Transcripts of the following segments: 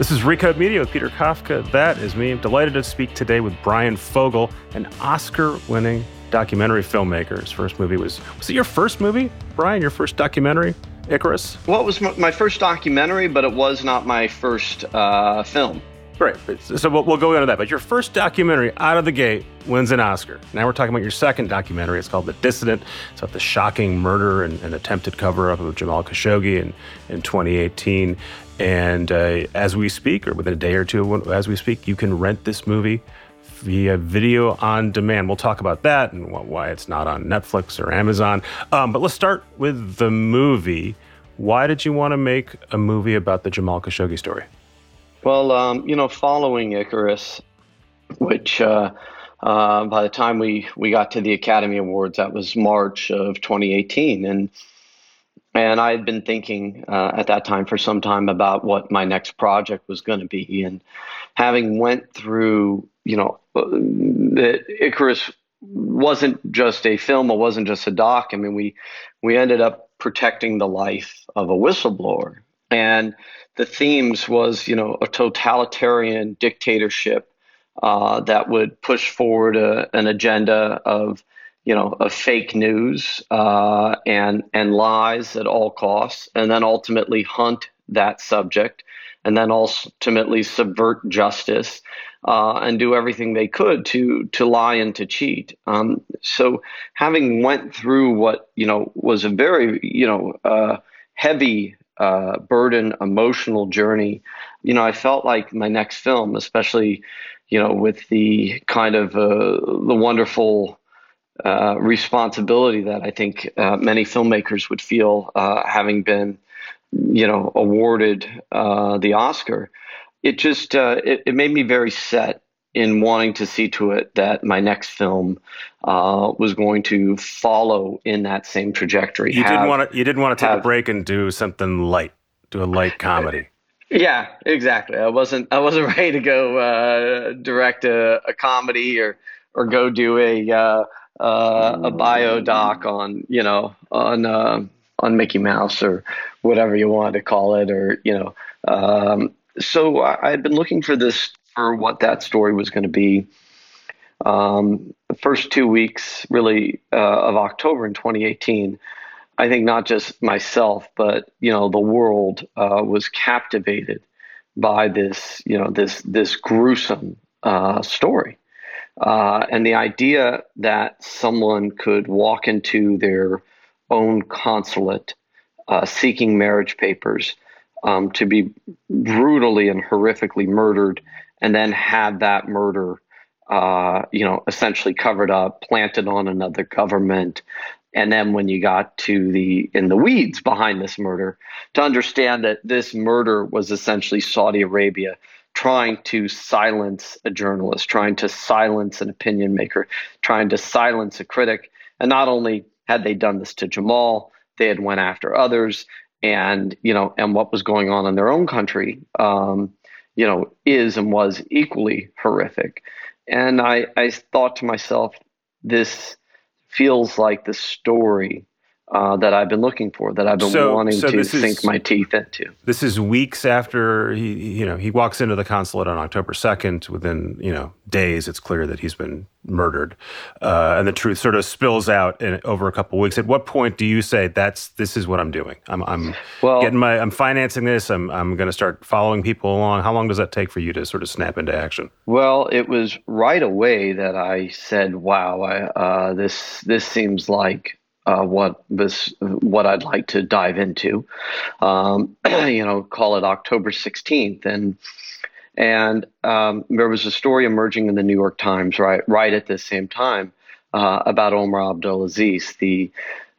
This is Recode Media with Peter Kafka. That is me. I'm delighted to speak today with Bryan Fogel, an Oscar-winning documentary filmmaker. His first movie was was it your first movie, Bryan? Your first documentary, Icarus? Well, it was my first documentary, but it was not my first uh, film. Great. So we'll, we'll go into that. But your first documentary out of the gate wins an Oscar. Now we're talking about your second documentary. It's called The Dissident. It's about the shocking murder and, and attempted cover up of Jamal Khashoggi in, in 2018. And uh, as we speak, or within a day or two as we speak, you can rent this movie via video on demand. We'll talk about that and why it's not on Netflix or Amazon. Um, but let's start with the movie. Why did you want to make a movie about the Jamal Khashoggi story? Well, um, you know, following Icarus, which uh, uh, by the time we, we got to the Academy Awards, that was March of 2018. And and I had been thinking uh, at that time for some time about what my next project was going to be, and having went through, you know, uh, the Icarus wasn't just a film, it wasn't just a doc. I mean, we we ended up protecting the life of a whistleblower, and the themes was, you know, a totalitarian dictatorship uh, that would push forward a, an agenda of you know, of fake news uh, and and lies at all costs, and then ultimately hunt that subject, and then ultimately subvert justice uh, and do everything they could to to lie and to cheat. Um, so, having went through what you know was a very you know uh, heavy uh, burden, emotional journey, you know, I felt like my next film, especially you know with the kind of uh, the wonderful uh, responsibility that I think uh, many filmmakers would feel uh, having been, you know, awarded uh, the Oscar. It just uh, it, it, made me very set in wanting to see to it that my next film was going to follow in that same trajectory. You have, didn't want to. You didn't want to take have, a break and do something light, do a light comedy. Yeah, exactly. I wasn't. I wasn't ready to go direct a, a, comedy or or go do a uh, a bio doc on you know on uh, on Mickey Mouse or whatever you want to call it, or you know. Um, so I had been looking for this for what that story was going to be. Um, the first two weeks, really, uh, of October in 2018, I think not just myself, but you know, the world uh, was captivated by this, you know, this this gruesome uh, story. Uh, and the idea that someone could walk into their own consulate uh, seeking marriage papers um, to be brutally and horrifically murdered and then have that murder uh, you know essentially covered up planted on another government and then when you got to the in the weeds behind this murder to understand that this murder was essentially saudi arabia trying to silence a journalist, trying to silence an opinion maker, trying to silence a critic. And not only had they done this to Jamal, they had went after others, and you know, and what was going on in their own country, um, you know, is and was equally horrific. And I, I thought to myself, this feels like the story uh, that I've been looking for, that I've been so, wanting so to sink is, my teeth into. This is weeks after he, you know, he walks into the consulate on October second. Within you know days, it's clear that he's been murdered, uh, and the truth sort of spills out in, over a couple of weeks. At what point do you say that's this is what I'm doing? I'm, I'm well, getting my, I'm financing this. I'm, I'm going to start following people along. How long does that take for you to sort of snap into action? Well, it was right away that I said, "Wow, I, uh, this this seems like." Uh, what this what I'd like to dive into. Um, you know, call it October 16th, and and um, there was a story emerging in the New York Times right right at the same time uh, about Omar Abdulaziz, the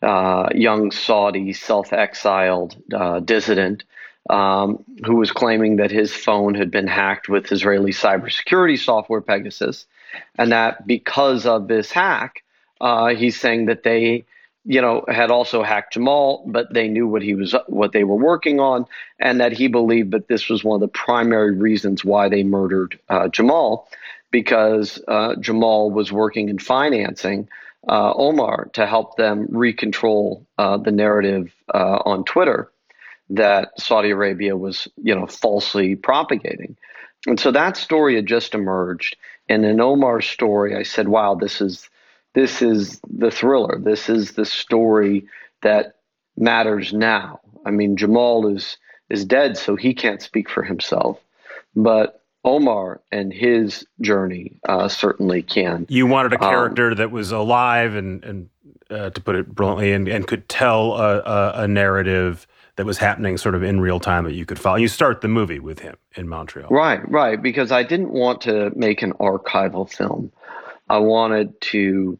uh, young Saudi self-exiled uh, dissident. Um, who was claiming that his phone had been hacked with Israeli cybersecurity software Pegasus, and that because of this hack, uh, he's saying that they you know, had also hacked Jamal, but they knew what he was, what they were working on, and that he believed that this was one of the primary reasons why they murdered uh, Jamal, because uh, Jamal was working in financing uh, Omar to help them recontrol uh, the narrative uh, on Twitter that Saudi Arabia was, you know, falsely propagating. And so that story had just emerged. And in Omar's story, I said, wow, this is this is the thriller. This is the story that matters now. I mean, Jamal is is dead, so he can't speak for himself, but Omar and his journey uh, certainly can. You wanted a um, character um, that was alive and and uh, to put it bluntly, and, and could tell a, a, a, narrative that was happening sort of in real time that you could follow. You start the movie with him in Montreal, right? Right, because I didn't want to make an archival film. I wanted to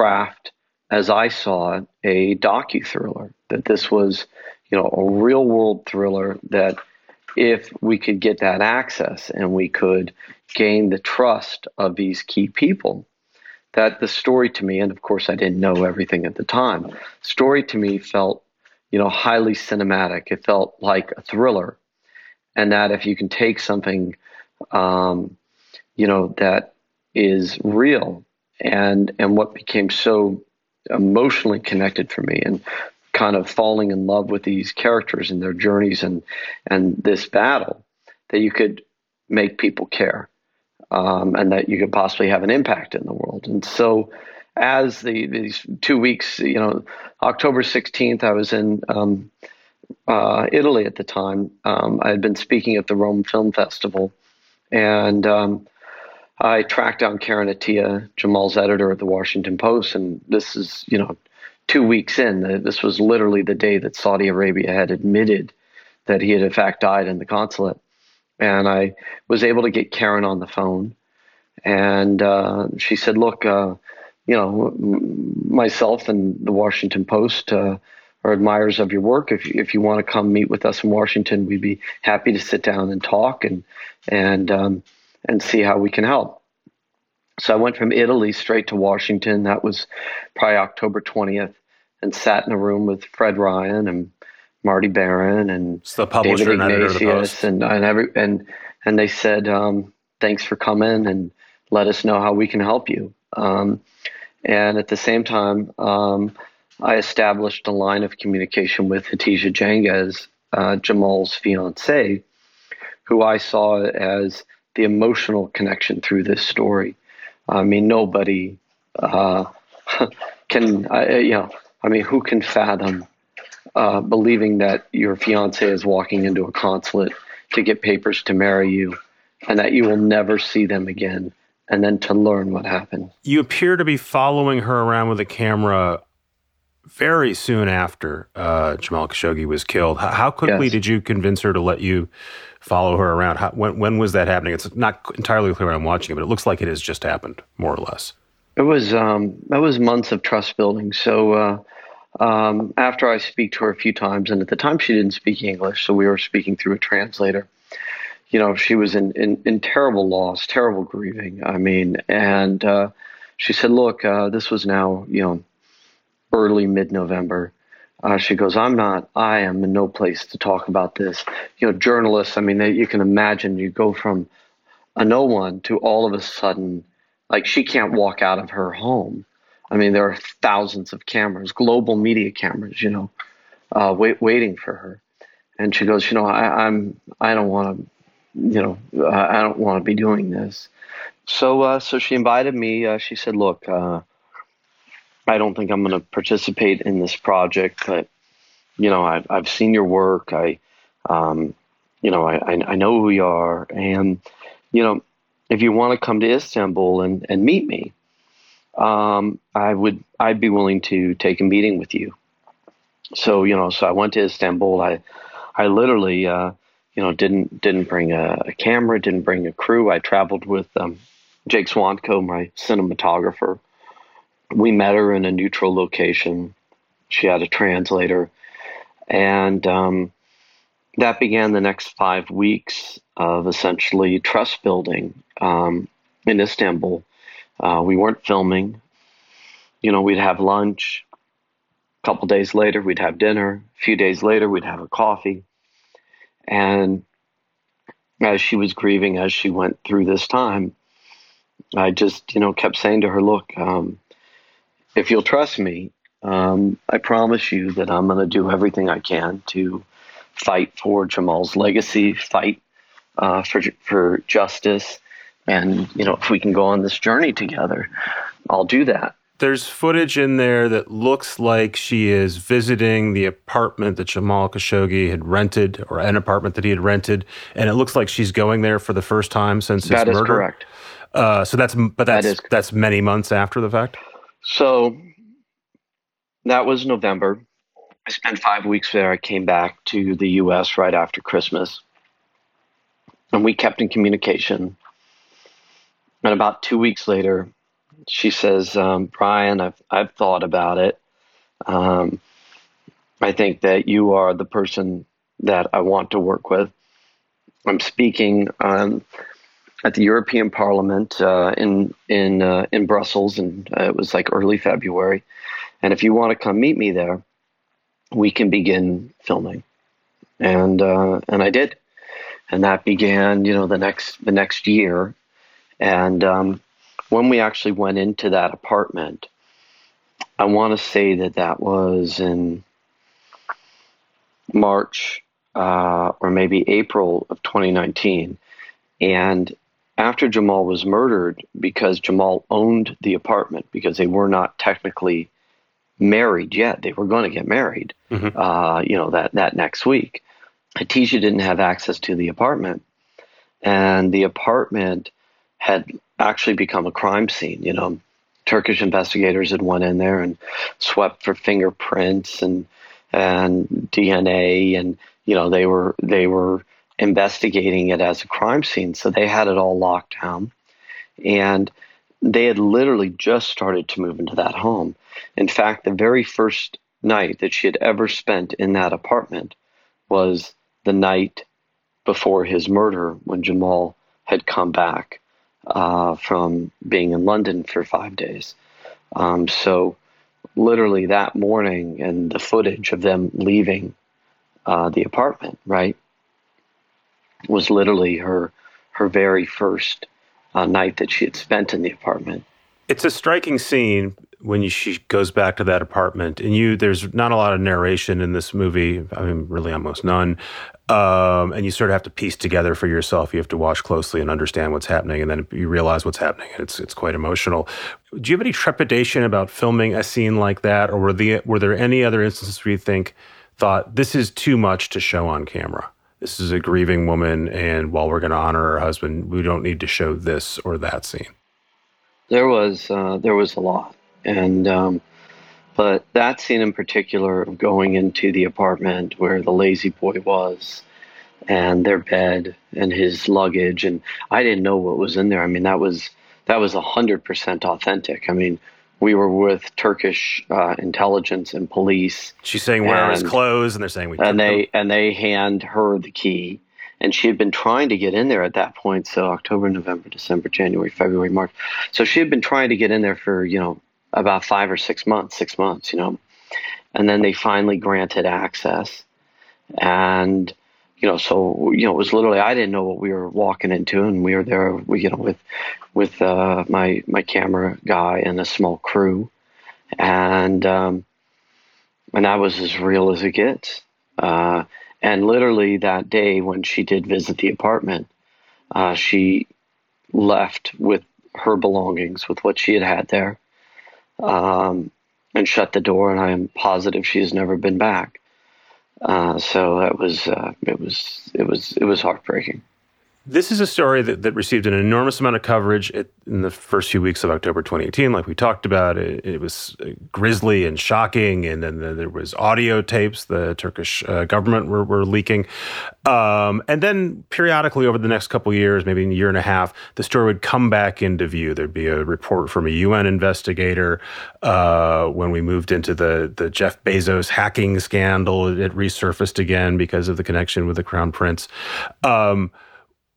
craft, as I saw it, a docu thriller. That this was, you know, a real world thriller. That if we could get that access and we could gain the trust of these key people, that the story to me, and of course I didn't know everything at the time, story to me felt, you know, highly cinematic. It felt like a thriller, and that if you can take something, um, you know, that is real and and what became so emotionally connected for me and kind of falling in love with these characters and their journeys and and this battle that you could make people care um, and that you could possibly have an impact in the world. And so as the these two weeks you know october 16th i was in um, uh, italy at the time. Um, i had been speaking at the rome film festival. And um, I tracked down Karen Attiah, Jamal's editor at the Washington Post, and this is, you know, two weeks in. This was literally the day that Saudi Arabia had admitted that he had in fact died in the consulate. And I was able to get Karen on the phone, and uh, she said, "Look, uh, you know, myself and the Washington Post." Uh, are admirers of your work. If if you want to come meet with us in Washington, we'd be happy to sit down and talk and and um, and see how we can help. So I went from Italy straight to Washington. That was probably October 20th, and sat in a room with Fred Ryan and Marty Baron and the publisher David Ignatius and, and every and and they said, um, "Thanks for coming and let us know how we can help you." Um, and at the same time, um, I established a line of communication with Hatice Cengiz, uh, Jamal's fiance, who I saw as the emotional connection through this story. I mean, nobody uh, can, uh, you know, I mean, who can fathom uh, believing that your fiance is walking into a consulate to get papers to marry you and that you will never see them again and then to learn what happened. You appear to be following her around with a camera very soon after uh, Jamal Khashoggi was killed. How quickly yes. did you convince her to let you follow her around? How, when, when was that happening? It's not entirely clear when I'm watching it, but it looks like it has just happened, more or less. It was um, that was months of trust building. So uh, um, after I speak to her a few times, and at the time she didn't speak English, so we were speaking through a translator. You know, she was in, in, in terrible loss, terrible grieving. I mean, and uh, she said, "Look, uh, this was now you know early mid November." Uh, she goes, I'm not, I am in no place to talk about this. You know, journalists, I mean, they, you can imagine you go from a no one to all of a sudden, like she can't walk out of her home I mean, there are thousands of cameras, global media cameras, you know, uh, wait, waiting for her. And she goes, you know, I, I'm, I don't want to, you know, I don't want to be doing this. So, uh, so she invited me. Uh, she said, look, uh, I don't think I'm going to participate in this project, but you know, I've, I've seen your work. I, um, you know, I, I know who you are. And, you know, if you want to come to Istanbul and, and meet me, um, I would, I'd be willing to take a meeting with you. So, you know, so I went to Istanbul. I, I literally, uh, you know, didn't, didn't bring a, a, camera, didn't bring a crew. I traveled with, um, Jake Swantko, my cinematographer. We met her in a neutral location. She had a translator and um, that began the next five weeks of essentially trust building um, in Istanbul. Uh, we weren't filming. You know, we'd have lunch. A couple days later, we'd have dinner. A few days later, we'd have a coffee. And as she was grieving, as she went through this time, I just, you know, kept saying to her, look, um, if you'll trust me, um, I promise you that I'm going to do everything I can to fight for Jamal's legacy, fight uh, for for justice, and you know if we can go on this journey together, I'll do that. There's footage in there that looks like she is visiting the apartment that Jamal Khashoggi had rented, or an apartment that he had rented, and it looks like she's going there for the first time since his that murder. That is correct. Uh, so that's but that's that is, that's many months after the fact. So that was November. I spent five weeks there. I came back to the U.S. right after Christmas, and we kept in communication. And about two weeks later, she says, um, "Bryan, I've I've thought about it. Um, I think that you are the person that I want to work with. I'm speaking um, at the European Parliament uh, in in uh, in Brussels, and uh, it was like early February." And if you want to come meet me there, we can begin filming. And uh, and I did, and that began, you know, the next the next year. And um, when we actually went into that apartment, I want to say that that was in March uh, or maybe April of 2019. And after Jamal was murdered, because Jamal owned the apartment, because they were not technically married yet. They were going to get married, mm-hmm. uh, you know, that, that next week. Hatice didn't have access to the apartment. And the apartment had actually become a crime scene. You know, Turkish investigators had went in there and swept for fingerprints and and DNA, and you know they were they were investigating it as a crime scene. So they had it all locked down, and they had literally just started to move into that home. In fact, the very first night that she had ever spent in that apartment was the night before his murder when Jamal had come back uh, from being in London for five days. Um, so, literally that morning, and the footage of them leaving uh, the apartment, right, was literally her her very first uh, night that she had spent in the apartment. It's a striking scene when you, she goes back to that apartment, and you there's not a lot of narration in this movie. I mean, really, almost none. Um, and you sort of have to piece together for yourself. You have to watch closely and understand what's happening, and then you realize what's happening. It's it's quite emotional. Do you have any trepidation about filming a scene like that, or were the were there any other instances where you think thought this is too much to show on camera? This is a grieving woman, and while we're going to honor her husband, we don't need to show this or that scene. There was uh, there was a lot, and um, but that scene in particular of going into the apartment where the lazy boy was, and their bed and his luggage, and I didn't know what was in there. I mean, that was that was hundred percent authentic. I mean, we were with Turkish uh, intelligence and police. She's saying where are his clothes, and they're saying we. And they them. and they hand her the key, and she had been trying to get in there at that point. So October, November, December, January, February, March. So she had been trying to get in there for you know about five or six months, six months, you know, and then they finally granted access, and you know, so you know, it was literally I didn't know what we were walking into, and we were there, you know, with with uh, my my camera guy and a small crew, and um, and that was as real as it gets. Uh, and literally that day when she did visit the apartment, uh, she left with her belongings, with what she had had there, um, and shut the door. And I am positive she has never been back. Uh, so that was uh, it was it was it was heartbreaking. This is a story that, that received an enormous amount of coverage in the first few weeks of October 2018, like we talked about. It, it was uh, grisly and shocking, and then there was audio tapes the Turkish uh, government were, were leaking. Um, and then periodically over the next couple years, maybe a year and a half, the story would come back into view. There'd be a report from a UN investigator uh, when we moved into the, the Jeff Bezos hacking scandal. It resurfaced again because of the connection with the Crown Prince. Um,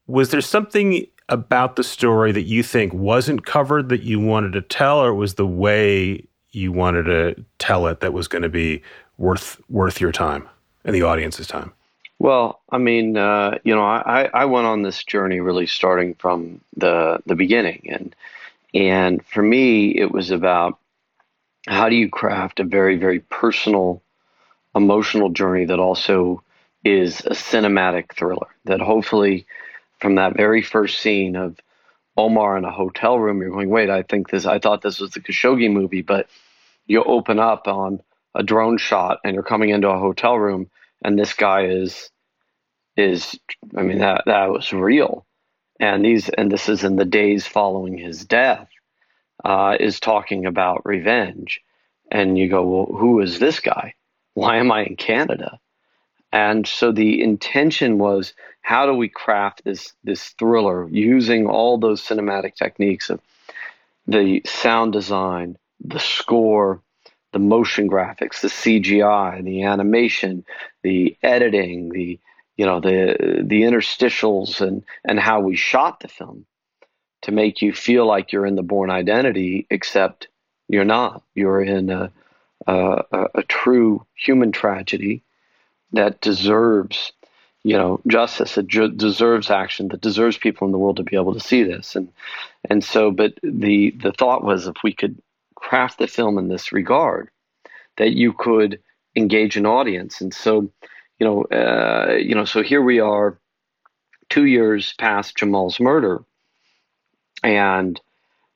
was there something about the story that you think wasn't covered that you wanted to tell, or was the way you wanted to tell it that was going to be worth worth your time and the audience's time? Well, I mean, uh, you know, I, I went on this journey really starting from the the beginning, and and for me, it was about how do you craft a very very personal, emotional journey that also is a cinematic thriller that hopefully from that very first scene of Omar in a hotel room, you're going, wait, I think this, I thought this was the Khashoggi movie, but you open up on a drone shot and you're coming into a hotel room and this guy is, is, I mean, that, that was real. And these, and this is in the days following his death, uh, is talking about revenge. And you go, well, who is this guy? Why am I in Canada? And so the intention was how do we craft this this thriller using all those cinematic techniques of the sound design, the score, the motion graphics, the CGI, the animation, the editing, the you know the the interstitials and and how we shot the film to make you feel like you're in the Bourne Identity, except you're not. You're in a a, a true human tragedy that deserves you know justice it ju- deserves action that deserves people in the world to be able to see this. And and so but the the thought was if we could craft the film in this regard that you could engage an audience. And so you know uh, you know so here we are 2 years past Jamal's murder. And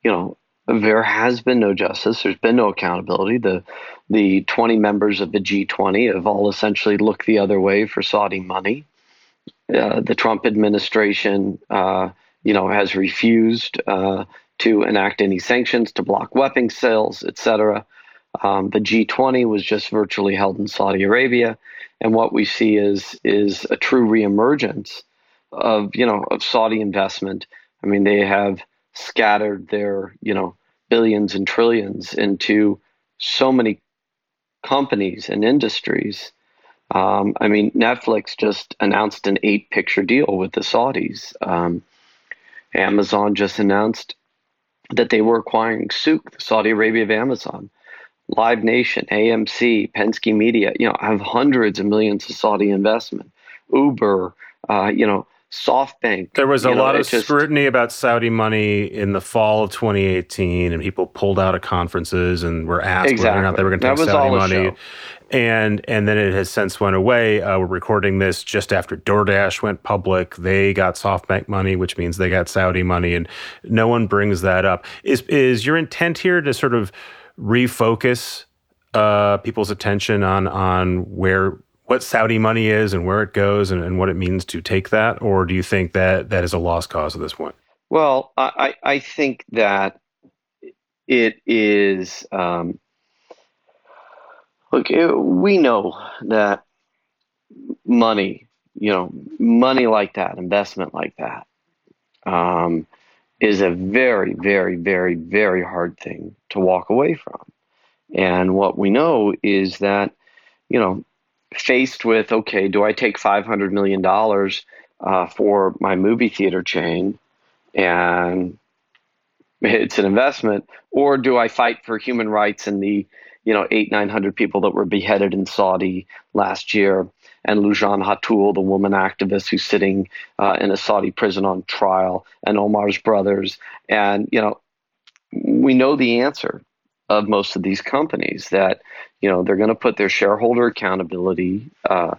you know there has been no justice. There's been no accountability. The the 20 members of the G20 have all essentially looked the other way for Saudi money. Uh, the Trump administration, uh, you know, has refused uh, to enact any sanctions, to block weapons sales, etc. Um, the G20 was just virtually held in Saudi Arabia, and what we see is is a true reemergence of you know of Saudi investment. I mean, they have scattered their you know billions and trillions into so many companies and industries. Um, I mean, Netflix just announced an eight picture deal with the Saudis. Um, Amazon just announced that they were acquiring Souq, the Saudi Arabia of Amazon. Live Nation, AMC, Penske Media, you know, have hundreds of millions of Saudi investment. Uber, uh, you know, SoftBank. There was a lot of just, scrutiny about Saudi money in the fall of 2018, and people pulled out of conferences and were asked exactly. whether or not they were going to take Saudi money. And and then it has since went away. Uh, we're recording this just after DoorDash went public. They got SoftBank money, which means they got Saudi money, and no one brings that up. Is is your intent here to sort of refocus uh, people's attention on on where what Saudi money is and where it goes and, and what it means to take that, or do you think that that is a lost cause at this point? Well, I, I think that it is. Um, look, it, we know that money, you know, money like that, investment like that, um, is a very, very, very, very hard thing to walk away from. And what we know is that, you know, faced with okay, do I take five hundred million dollars uh, for my movie theater chain, and it's an investment, or do I fight for human rights and the you know eight nine hundred people that were beheaded in Saudi last year, and Loujain Hathloul, the woman activist who's sitting uh, in a Saudi prison on trial, and Omar's brothers, and you know we know the answer of most of these companies that you know they're going to put their shareholder accountability uh,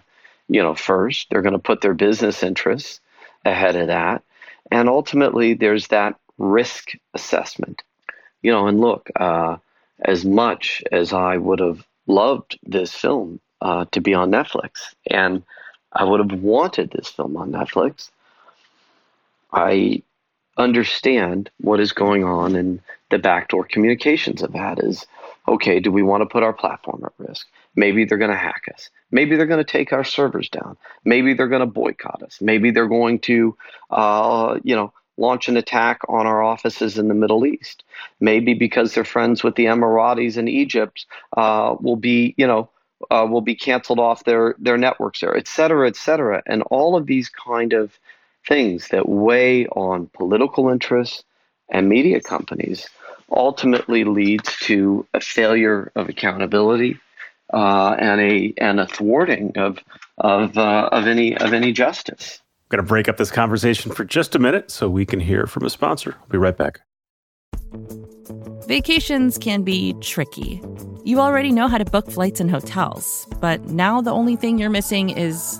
you know first. They're going to put their business interests ahead of that. And ultimately there's that risk assessment. You know and look uh, as much as i would have loved this film uh, to be on netflix and i would have wanted this film on netflix i understand what is going on and the backdoor communications of that is okay, do we want to put our platform at risk? Maybe they're going to hack us. Maybe they're going to take our servers down. Maybe they're going to boycott us. Maybe they're going to, uh, you know, launch an attack on our offices in the Middle East. Maybe because they're friends with the Emiratis in Egypt, uh, will be, you know, uh, will be canceled off their their networks there, et cetera, et cetera. And all of these kind of things that weigh on political interests and media companies ultimately leads to a failure of accountability uh, and a and a thwarting of of uh, of any of any justice. I'm going to break up this conversation for just a minute so we can hear from a sponsor. We'll be right back. Vacations can be tricky. You already know how to book flights and hotels, but now the only thing you're missing is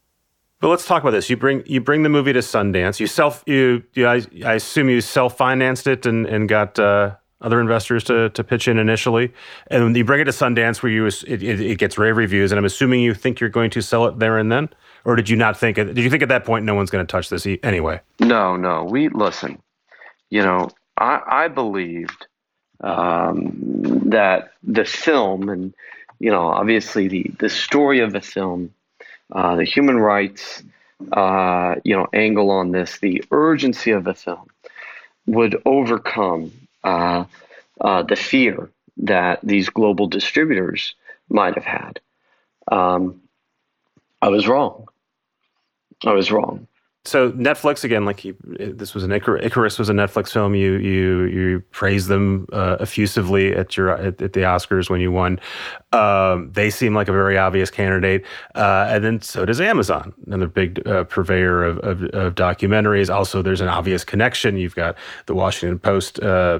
But let's talk about this. You bring you bring the movie to Sundance. You self you, you I, I assume you self financed it and and got uh, other investors to to pitch in initially, and you bring it to Sundance where you it, it, it, gets rave reviews. And I'm assuming you think you're going to sell it there and then, or did you not think? Did you think at that point no one's going to touch this anyway? No, no. We listen. You know, I I believed um, that the film and you know obviously the the story of the film uh, the human rights, uh, you know, angle on this, the urgency of the film would overcome uh, uh, the fear that these global distributors might have had. Um, I was wrong. I was wrong. So Netflix again, like you, this was an Icar- Icarus was a Netflix film. You you you praised them uh, effusively at your at, at, the Oscars when you won. Um, they seem like a very obvious candidate, uh, and then so does Amazon, another big uh, purveyor of, of, of, documentaries. Also, there's an obvious connection. You've got the Washington Post. Uh,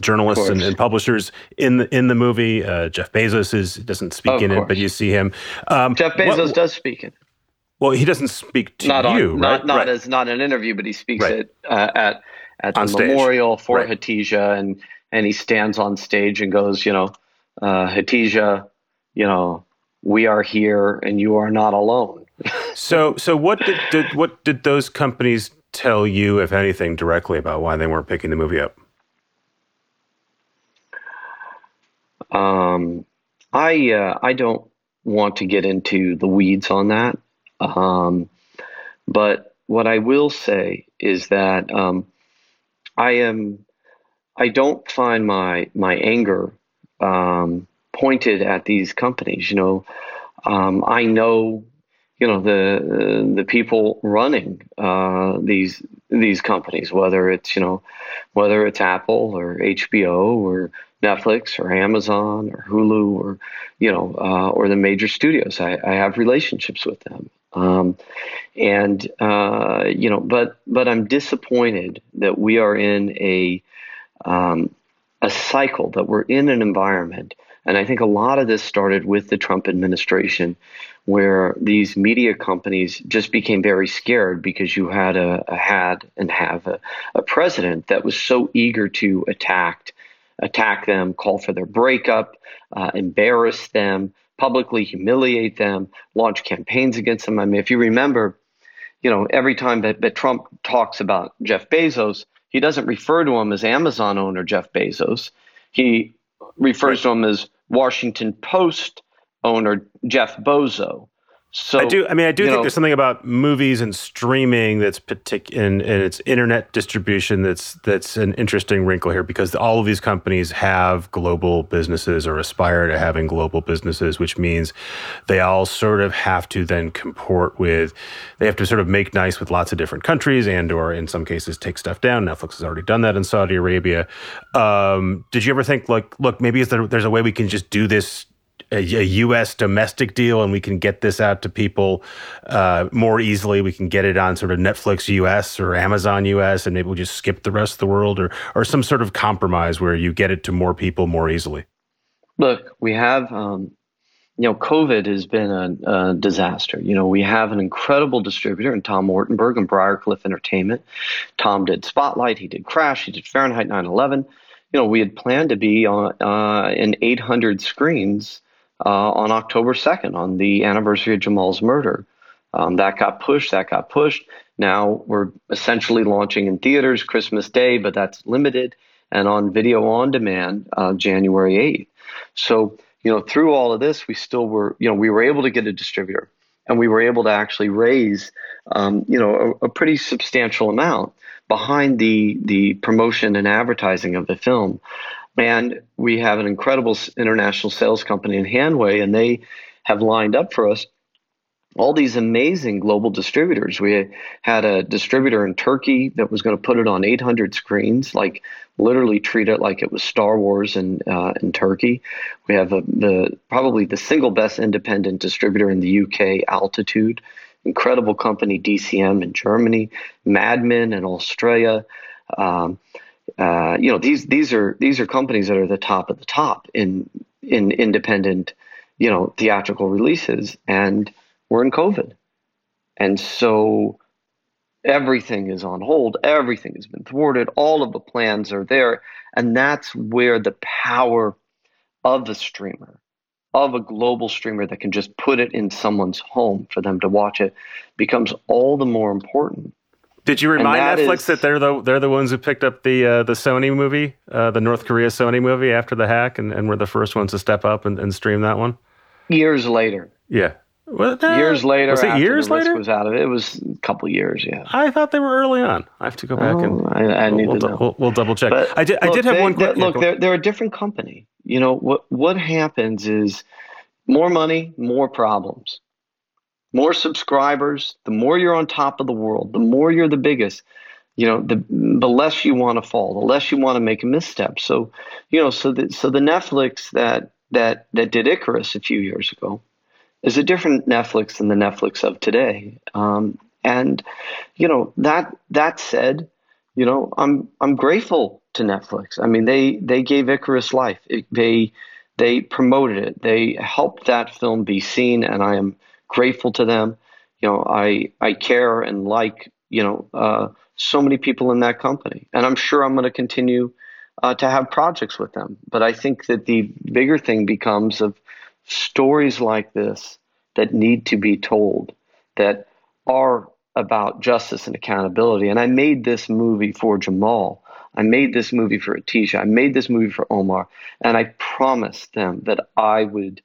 journalists and, and, publishers in the in the movie. Uh, Jeff Bezos is doesn't speak of in course. it, but you see him. Um, Jeff Bezos what, does speak in. Well, he doesn't speak to not you, on, right? Not, not right. as not an interview, but he speaks right. it uh, at at on the stage. memorial for right. Hatice, and and he stands on stage and goes, you know, uh, Hatice, you know, we are here and you are not alone. so, so what did, did what did those companies tell you, if anything, directly about why they weren't picking the movie up? Um, I uh, I don't want to get into the weeds on that. Um, but what I will say is that um, I am I don't find my my anger um, pointed at these companies. You know, um, I know you know the the people running uh, these these companies, whether it's you know whether it's Apple or HBO or Netflix or Amazon or Hulu or you know uh, or the major studios. I, I have relationships with them, um, and uh, you know, but but I'm disappointed that we are in a um, a cycle that we're in an environment and I think a lot of this started with the Trump administration, where these media companies just became very scared because you had a, a had and have a, a, president that was so eager to attack attack them, call for their breakup, uh, embarrass them, publicly humiliate them, launch campaigns against them. I mean, if you remember, you know, every time that, that Trump talks about Jeff Bezos, he doesn't refer to him as Amazon owner Jeff Bezos. He refers to him as Washington Post owner Jeff Bozo. So I do. I mean, I do think know, there's something about movies and streaming that's particular, and, and its internet distribution that's that's an interesting wrinkle here because all of these companies have global businesses or aspire to having global businesses, which means they all sort of have to then comport with. They have to sort of make nice with lots of different countries, and or in some cases take stuff down. Netflix has already done that in Saudi Arabia. Um, did you ever think like, look, maybe there, there's a way we can just do this a, U.S. domestic deal, and we can get this out to people uh, more easily. We can get it on sort of Netflix U.S. or Amazon U.S. and maybe we'll just skip the rest of the world, or or some sort of compromise where you get it to more people more easily. Look, we have. Um, you know, COVID has been a, a, disaster. You know, we have an incredible distributor in Tom Ortenberg and Briarcliff Entertainment. Tom did Spotlight, he did Crash, he did Fahrenheit 9/11. You know, we had planned to be on uh, in 800 screens uh, on October 2nd, on the anniversary of Jamal's murder. Um, that got pushed, that got pushed. Now we're essentially launching in theaters Christmas Day, but that's limited, and on video on demand uh, January 8th. So, you know, through all of this, we still were, you know, we were able to get a distributor and we were able to actually raise, um, you know, a, a, pretty substantial amount behind the the promotion and advertising of the film. And we have an incredible international sales company in HanWay, and they have lined up for us all these amazing global distributors. We had a distributor in Turkey that was going to put it on 800 screens, like literally treat it like it was Star Wars in uh, in Turkey. We have a, the probably the single best independent distributor in the UK, Altitude. Incredible company, DCM in Germany, Madman in Australia. Um, uh, you know these these are these are companies that are the top of the top in in independent you know theatrical releases and we're in covid. And so everything is on hold everything has been thwarted all of the plans are there and that's where the power of the streamer of a global streamer that can just put it in someone's home for them to watch it becomes all the more important did you remind that Netflix is, that they're the they're the ones who picked up the uh, the Sony movie, uh, the North Korea Sony movie after the hack, and, and were the first ones to step up and, and stream that one? Years later. Yeah. Years later, was it years later? Was out of it. It was a couple years. Yeah. I thought they were early on. I have to go back oh, and I, I we'll, need we'll, to know. We'll, we'll double check. But I did. Look, I did have they, one. Quick, they, look, they're they're a different company. You know what? What happens is more money, more problems more subscribers, the more you're on top of the world, the more you're the biggest, you know, the the less you want to fall, the less you want to make a misstep. So, you know, so the so the Netflix that that that did Icarus a few years ago is a different Netflix than the Netflix of today. Um, and you know that that said, you know, I'm I'm grateful to Netflix. I mean, they they gave Icarus life. It, they they promoted it. They helped that film be seen, and I am grateful to them. You know, I I care and like you know. Uh, so many people in that company. And I'm sure I'm going to continue uh, to have projects with them. But I think that the bigger thing becomes of stories like this that need to be told that are about justice and accountability. And I made this movie for Jamal. I made this movie for Atisha. I made this movie for Omar. And I promised them that I would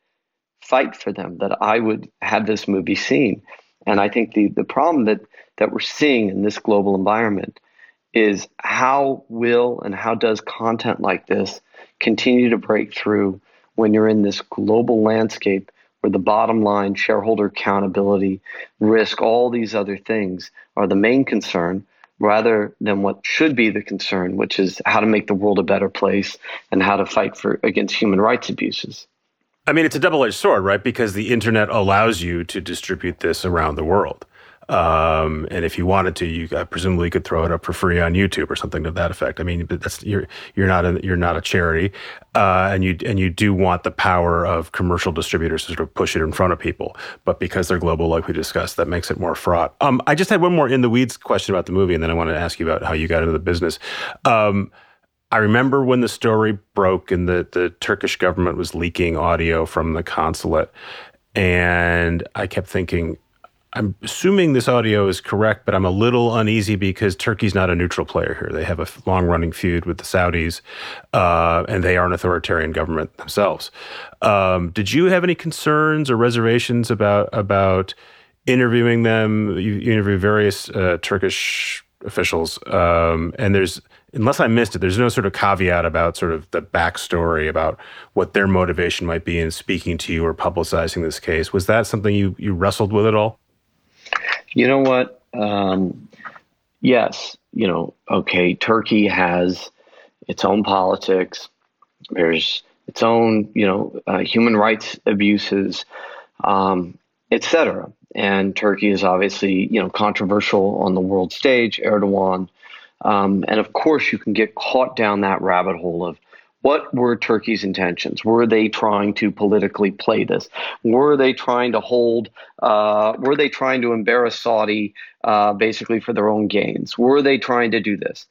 fight for them, that I would have this movie seen. And I think the, the problem that that we're seeing in this global environment is how will and how does content like this continue to break through when you're in this global landscape where the bottom line, shareholder accountability, risk, all these other things are the main concern rather than what should be the concern, which is how to make the world a better place and how to fight for against human rights abuses. I mean, it's a double edged sword, right? Because the internet allows you to distribute this around the world. Um, and if you wanted to, you uh, presumably could throw it up for free on YouTube or something to that effect. I mean, that's you're you're not a, you're not a charity, uh, and you and you do want the power of commercial distributors to sort of push it in front of people. But because they're global, like we discussed, that makes it more fraught. Um, I just had one more in the weeds question about the movie, and then I want to ask you about how you got into the business. Um, I remember when the story broke and the, the Turkish government was leaking audio from the consulate. And I kept thinking, I'm assuming this audio is correct, but I'm a little uneasy because Turkey's not a neutral player here. They have a long running feud with the Saudis, uh, and they are an authoritarian government themselves. Um, did you have any concerns or reservations about about interviewing them? You, you interview various uh, Turkish officials, um, and there's unless I missed it, there's no sort of caveat about sort of the backstory about what their motivation might be in speaking to you or publicizing this case. Was that something you you wrestled with at all? You know what? Um, yes, you know, okay, Turkey has its own politics. There's its own, you know, uh, human rights abuses, um, etc. And Turkey is obviously, you know, controversial on the world stage. Erdogan, um, and of course, you can get caught down that rabbit hole of what were Turkey's intentions? Were they trying to politically play this? Were they trying to hold? Uh, were they trying to embarrass Saudi uh, basically for their own gains? Were they trying to do this?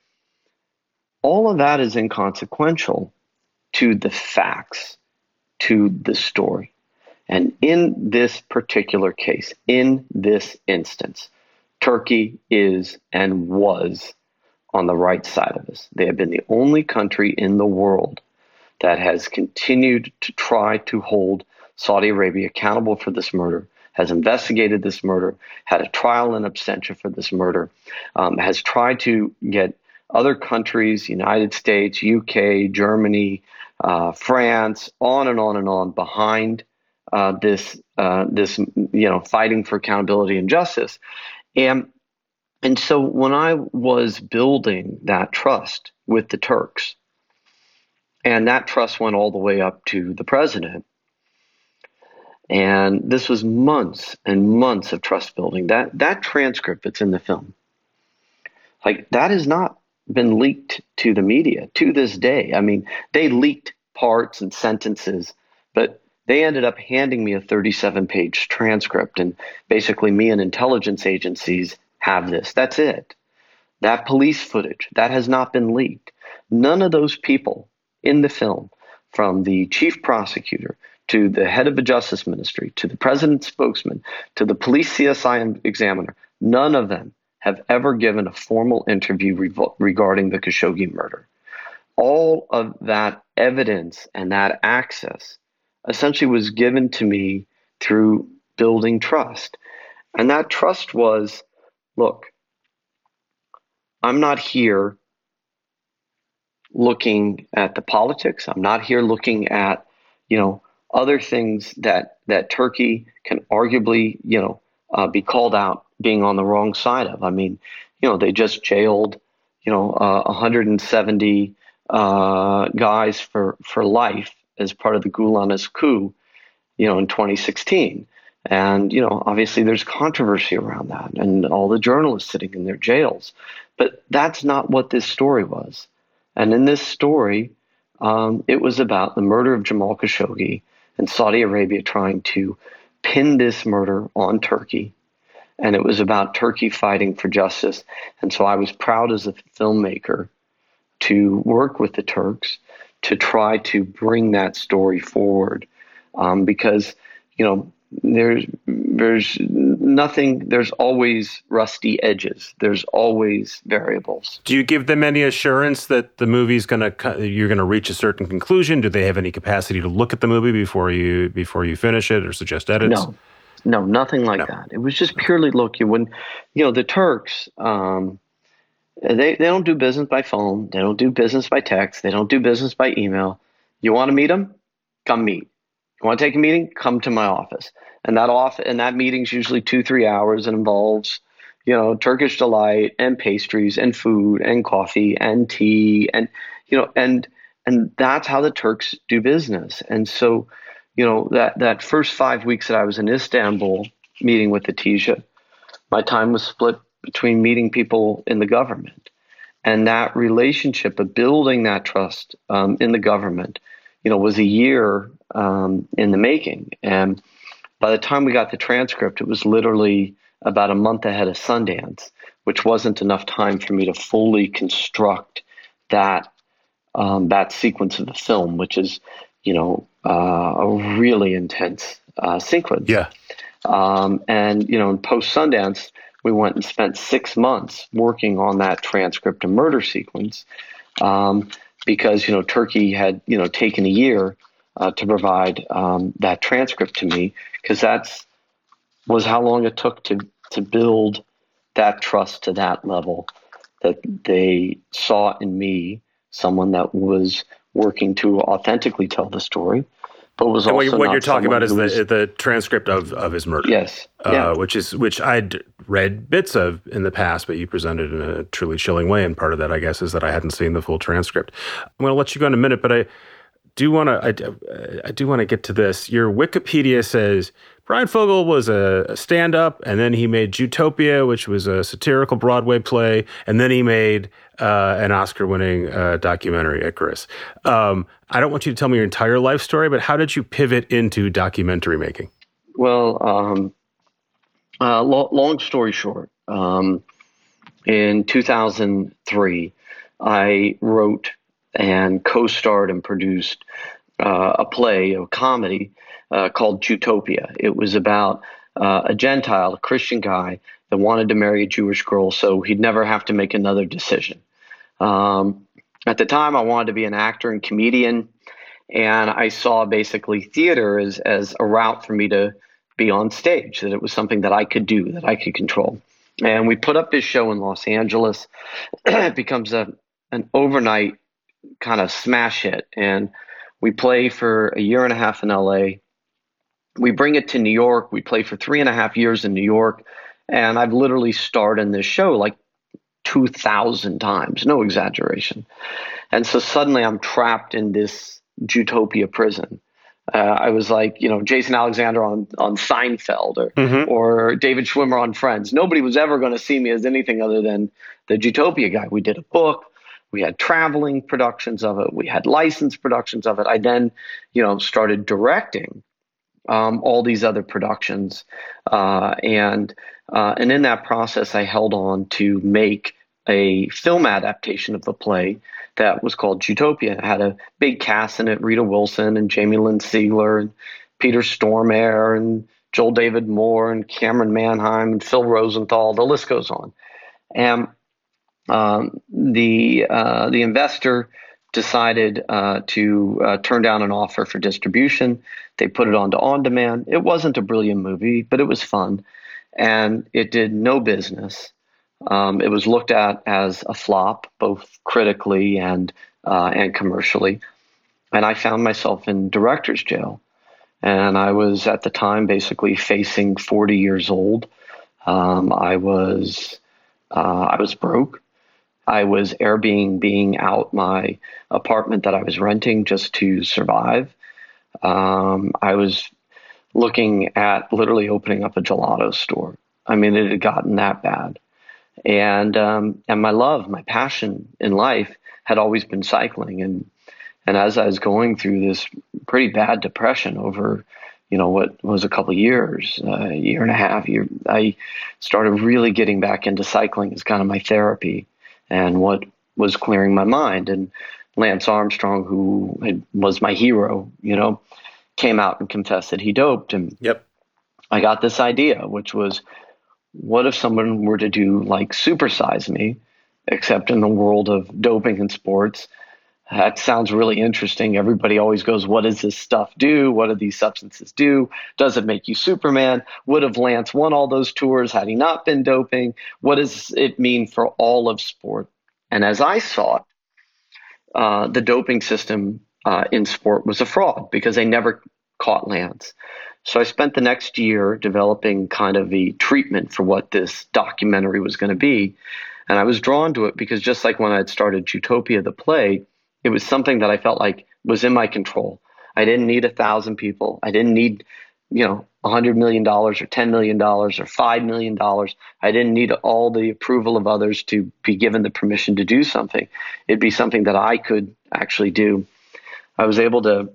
All of that is inconsequential to the facts, to the story. And in this particular case, in this instance, Turkey is and was on the right side of us. They have been the only country in the world that has continued to try to hold Saudi Arabia accountable for this murder, has investigated this murder, had a trial in absentia for this murder, um, has tried to get other countries, United States, UK, Germany, uh, France, on and on and on behind uh, this uh, this you know fighting for accountability and justice, and and so when I was building that trust with the Turks, and that trust went all the way up to the president, and this was months and months of trust building. That that transcript that's in the film, like that has not been leaked to the media to this day. I mean, they leaked parts and sentences, but they ended up handing me a 37 page transcript and basically me and intelligence agencies have this. That's it. That police footage, that has not been leaked. None of those people in the film, from the chief prosecutor to the head of the Justice Ministry to the president's spokesman to the police CSI examiner, none of them have ever given a formal interview regarding the Khashoggi murder. All of that evidence and that access essentially was given to me through building trust. And that trust was look, I'm not here looking at the politics. I'm not here looking at, you know, other things that that Turkey can arguably, you know, uh, be called out being on the wrong side of. I mean, you know, they just jailed, you know, uh, 170 uh, guys for for life as part of the Gulenist coup, you know, in 2016. And, you know, obviously there's controversy around that and all the journalists sitting in their jails. But that's not what this story was. And in this story, um, it was about the murder of Jamal Khashoggi and Saudi Arabia trying to pin this murder on Turkey. And it was about Turkey fighting for justice. And so I was proud as a filmmaker to work with the Turks to try to bring that story forward. Um, because, you know, there's there's nothing there's always rusty edges. There's always variables. Do you give them any assurance that the movie's going to you're going to reach a certain conclusion? Do they have any capacity to look at the movie before you before you finish it or suggest edits? No. No nothing like no. that. It was just purely look you when you know the turks um, they, they don't do business by phone. They don't do business by text. They don't do business by email. You want to meet them come meet want to take a meeting? Come to my office. And that off and that meeting's usually two, three hours and involves, you know, Turkish delight and pastries and food and coffee and tea and you know, and and that's how the Turks do business. And so, you know, that that first five weeks that I was in Istanbul meeting with Hatice, my time was split between meeting people in the government and that relationship of building that trust um, in the government you know was a year um, in the making. And by the time we got the transcript it was literally about a month ahead of sundance which wasn't enough time for me to fully construct that um, that sequence of the film which is you know uh, a really intense uh, sequence. Yeah. Um, and you know in post sundance we went and spent six months working on that transcript and murder sequence. Um, because you know Turkey had you know taken a year uh, to provide um, that transcript to me because that's was how long it took to to build that trust to that level that they saw in me someone that was working to authentically tell the story but was and also what, you're talking about is was, the the transcript of, of his murder. Yes, uh, yeah. which is which I'd read bits of in the past, but you presented in a truly chilling way. And part of that, I guess, is that I hadn't seen the full transcript. I'm going to let you go in a minute, but I do want to I, I do want to get to this. Your Wikipedia says Bryan Fogel was a, stand up, and then he made Jutopia, which was a satirical Broadway play, and then he made uh, an Oscar winning uh, documentary, Icarus. Um, I don't want you to tell me your entire life story, but how did you pivot into documentary making? Well, um, uh, lo- long story short, um, in 2003, I wrote and co starred and produced uh, a play, a comedy uh, called Jutopia. It was about uh, a Gentile, a Christian guy that wanted to marry a Jewish girl so he'd never have to make another decision. Um, at the time, I wanted to be an actor and comedian, and I saw basically theater as, as a route for me to be on stage, that it was something that I could do, that I could control. And we put up this show in Los Angeles. it becomes a, an overnight kind of smash hit. And we play for a year and a half in LA we bring it to New York. We play for three and a half years in New York. And I've literally starred in this show like 2,000 times, no exaggeration. And so suddenly I'm trapped in this Jutopia prison. Uh, I was like, you know, Jason Alexander on, on Seinfeld or, mm-hmm. or David Schwimmer on Friends. Nobody was ever going to see me as anything other than the Jutopia guy. We did a book. We had traveling productions of it. We had licensed productions of it. I then, you know, started directing um, all these other productions, uh, and uh, and in that process, I held on to make a film adaptation of the play that was called Jutopia. It had a big cast in it: Rita Wilson and Jamie Lynn Sigler and Peter Stormare and Joel David Moore and Camryn Manheim and Phil Rosenthal. The list goes on. And um, the uh, the investor decided uh, to uh, turn down an offer for distribution. They put it onto on demand. It wasn't a brilliant movie, but it was fun. And it did no business. Um, it was looked at as a flop, both critically and, uh, and commercially. And I found myself in director's jail. And I was at the time basically facing 40 years old. Um, I was uh, I was broke. I was Airbnb being out my apartment that I was renting just to survive. Um, I was looking at literally opening up a gelato store. I mean, it had gotten that bad. And um, and my love, my passion in life had always been cycling. And and as I was going through this pretty bad depression over, you know, what was a couple years, a uh, year and a half, year, I started really getting back into cycling as kind of my therapy and what was clearing my mind. And Lance Armstrong, who had, was my hero, you know, came out and confessed that he doped. And yep. I got this idea, which was what if someone were to do like Super Size Me, except in the world of doping and sports? That sounds really interesting. Everybody always goes, What does this stuff do? What do these substances do? Does it make you Superman? Would have Lance won all those tours had he not been doping? What does it mean for all of sport? And as I saw it, uh, the doping system uh, in sport was a fraud because they never caught Lance. So I spent the next year developing kind of the treatment for what this documentary was going to be. And I was drawn to it because just like when I had started Jutopia, the play, it was something that I felt like was in my control. I didn't need a thousand people. I didn't need, you know, a $100 million or $10 million or $5 million. I didn't need all the approval of others to be given the permission to do something. It'd be something that I could actually do. I was able to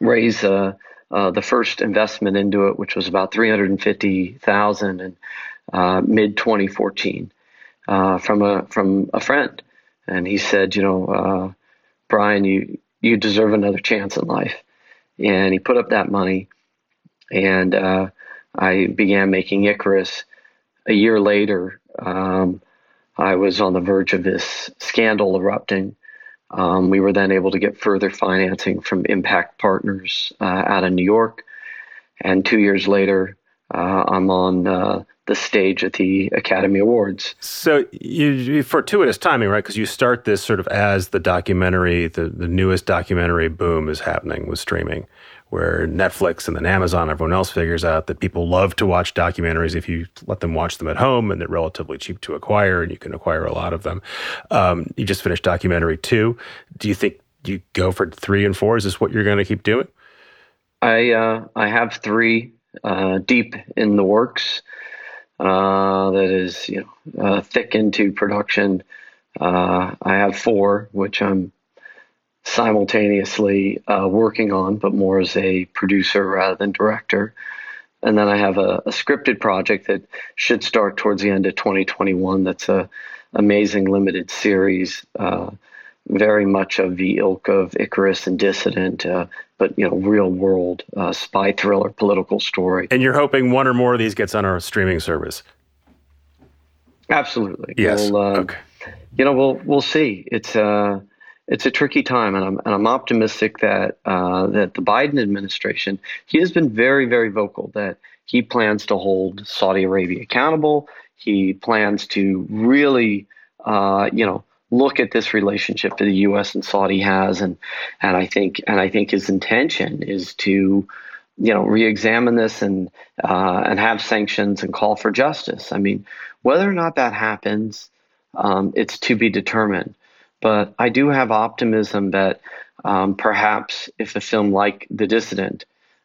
raise uh, uh, the first investment into it, which was about 350000 in uh, mid 2014 uh, from a from a friend. And he said, you know, uh, Bryan, you, you deserve another chance in life. And he put up that money and uh, I began making Icarus. A year later, um, I was on the verge of this scandal erupting. Um, we were then able to get further financing from Impact Partners uh, out of New York. And two years later, uh, I'm on uh, the stage at the Academy Awards. So you, you fortuitous timing, right? Because you start this sort of as the documentary, the, the newest documentary boom is happening with streaming where Netflix and then Amazon, everyone else figures out that people love to watch documentaries if you let them watch them at home and they're relatively cheap to acquire and you can acquire a lot of them. Um, you just finished documentary two. Do you think you go for three and four? Is this what you're going to keep doing? I uh, I have three uh, deep in the works. Uh, that is, you know, uh, thick into production. Uh, I have four, which I'm simultaneously working on, but more as a producer rather than director. And then I have a, a, scripted project that should start towards the end of 2021. That's a amazing limited series, very much of the ilk of Icarus and Dissident, uh, but you know, real world uh, spy thriller, political story. And you're hoping one or more of these gets on our streaming service. Absolutely. Yes. We'll, uh, okay. You know, we'll we'll see. It's uh, it's a tricky time, and I'm and I'm optimistic that uh, that the Biden administration he has been very very vocal that he plans to hold Saudi Arabia accountable. He plans to really uh, you know look at this relationship that the U.S. and Saudi has, and and I think and I think his intention is to you know re-examine this and uh, and have sanctions and call for justice. I mean, whether or not that happens, um, it's to be determined. But I do have optimism that um, perhaps if a film like The Dissident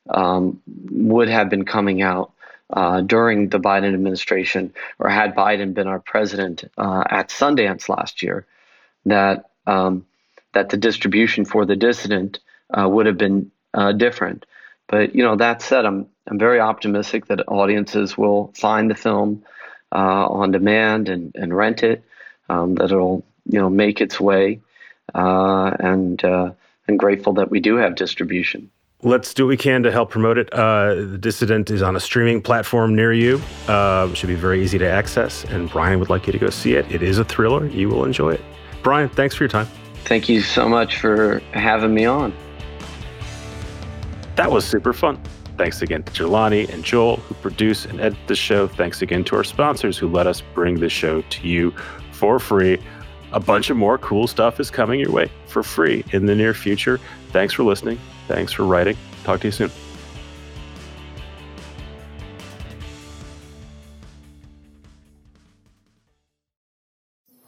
um, would have been coming out uh, during the Biden administration, or had Biden been our president uh, at Sundance last year, that um, that the distribution for The Dissident uh, would have been uh, different. But you know, that said, I'm I'm very optimistic that audiences will find the film uh, on demand and, and rent it. Um, that it'll you know make its way, uh, and uh, and grateful that we do have distribution. Let's do what we can to help promote it. Uh, the Dissident is on a streaming platform near you. Uh, should be very easy to access, and Bryan would like you to go see it. It is a thriller. You will enjoy it. Bryan, thanks for your time. Thank you so much for having me on. That was super fun. Thanks again to Jelani and Joel, who produce and edit the show. Thanks again to our sponsors who let us bring the show to you for free a bunch of more cool stuff is coming your way for free in the near future. Thanks for listening. Thanks for writing. Talk to you soon.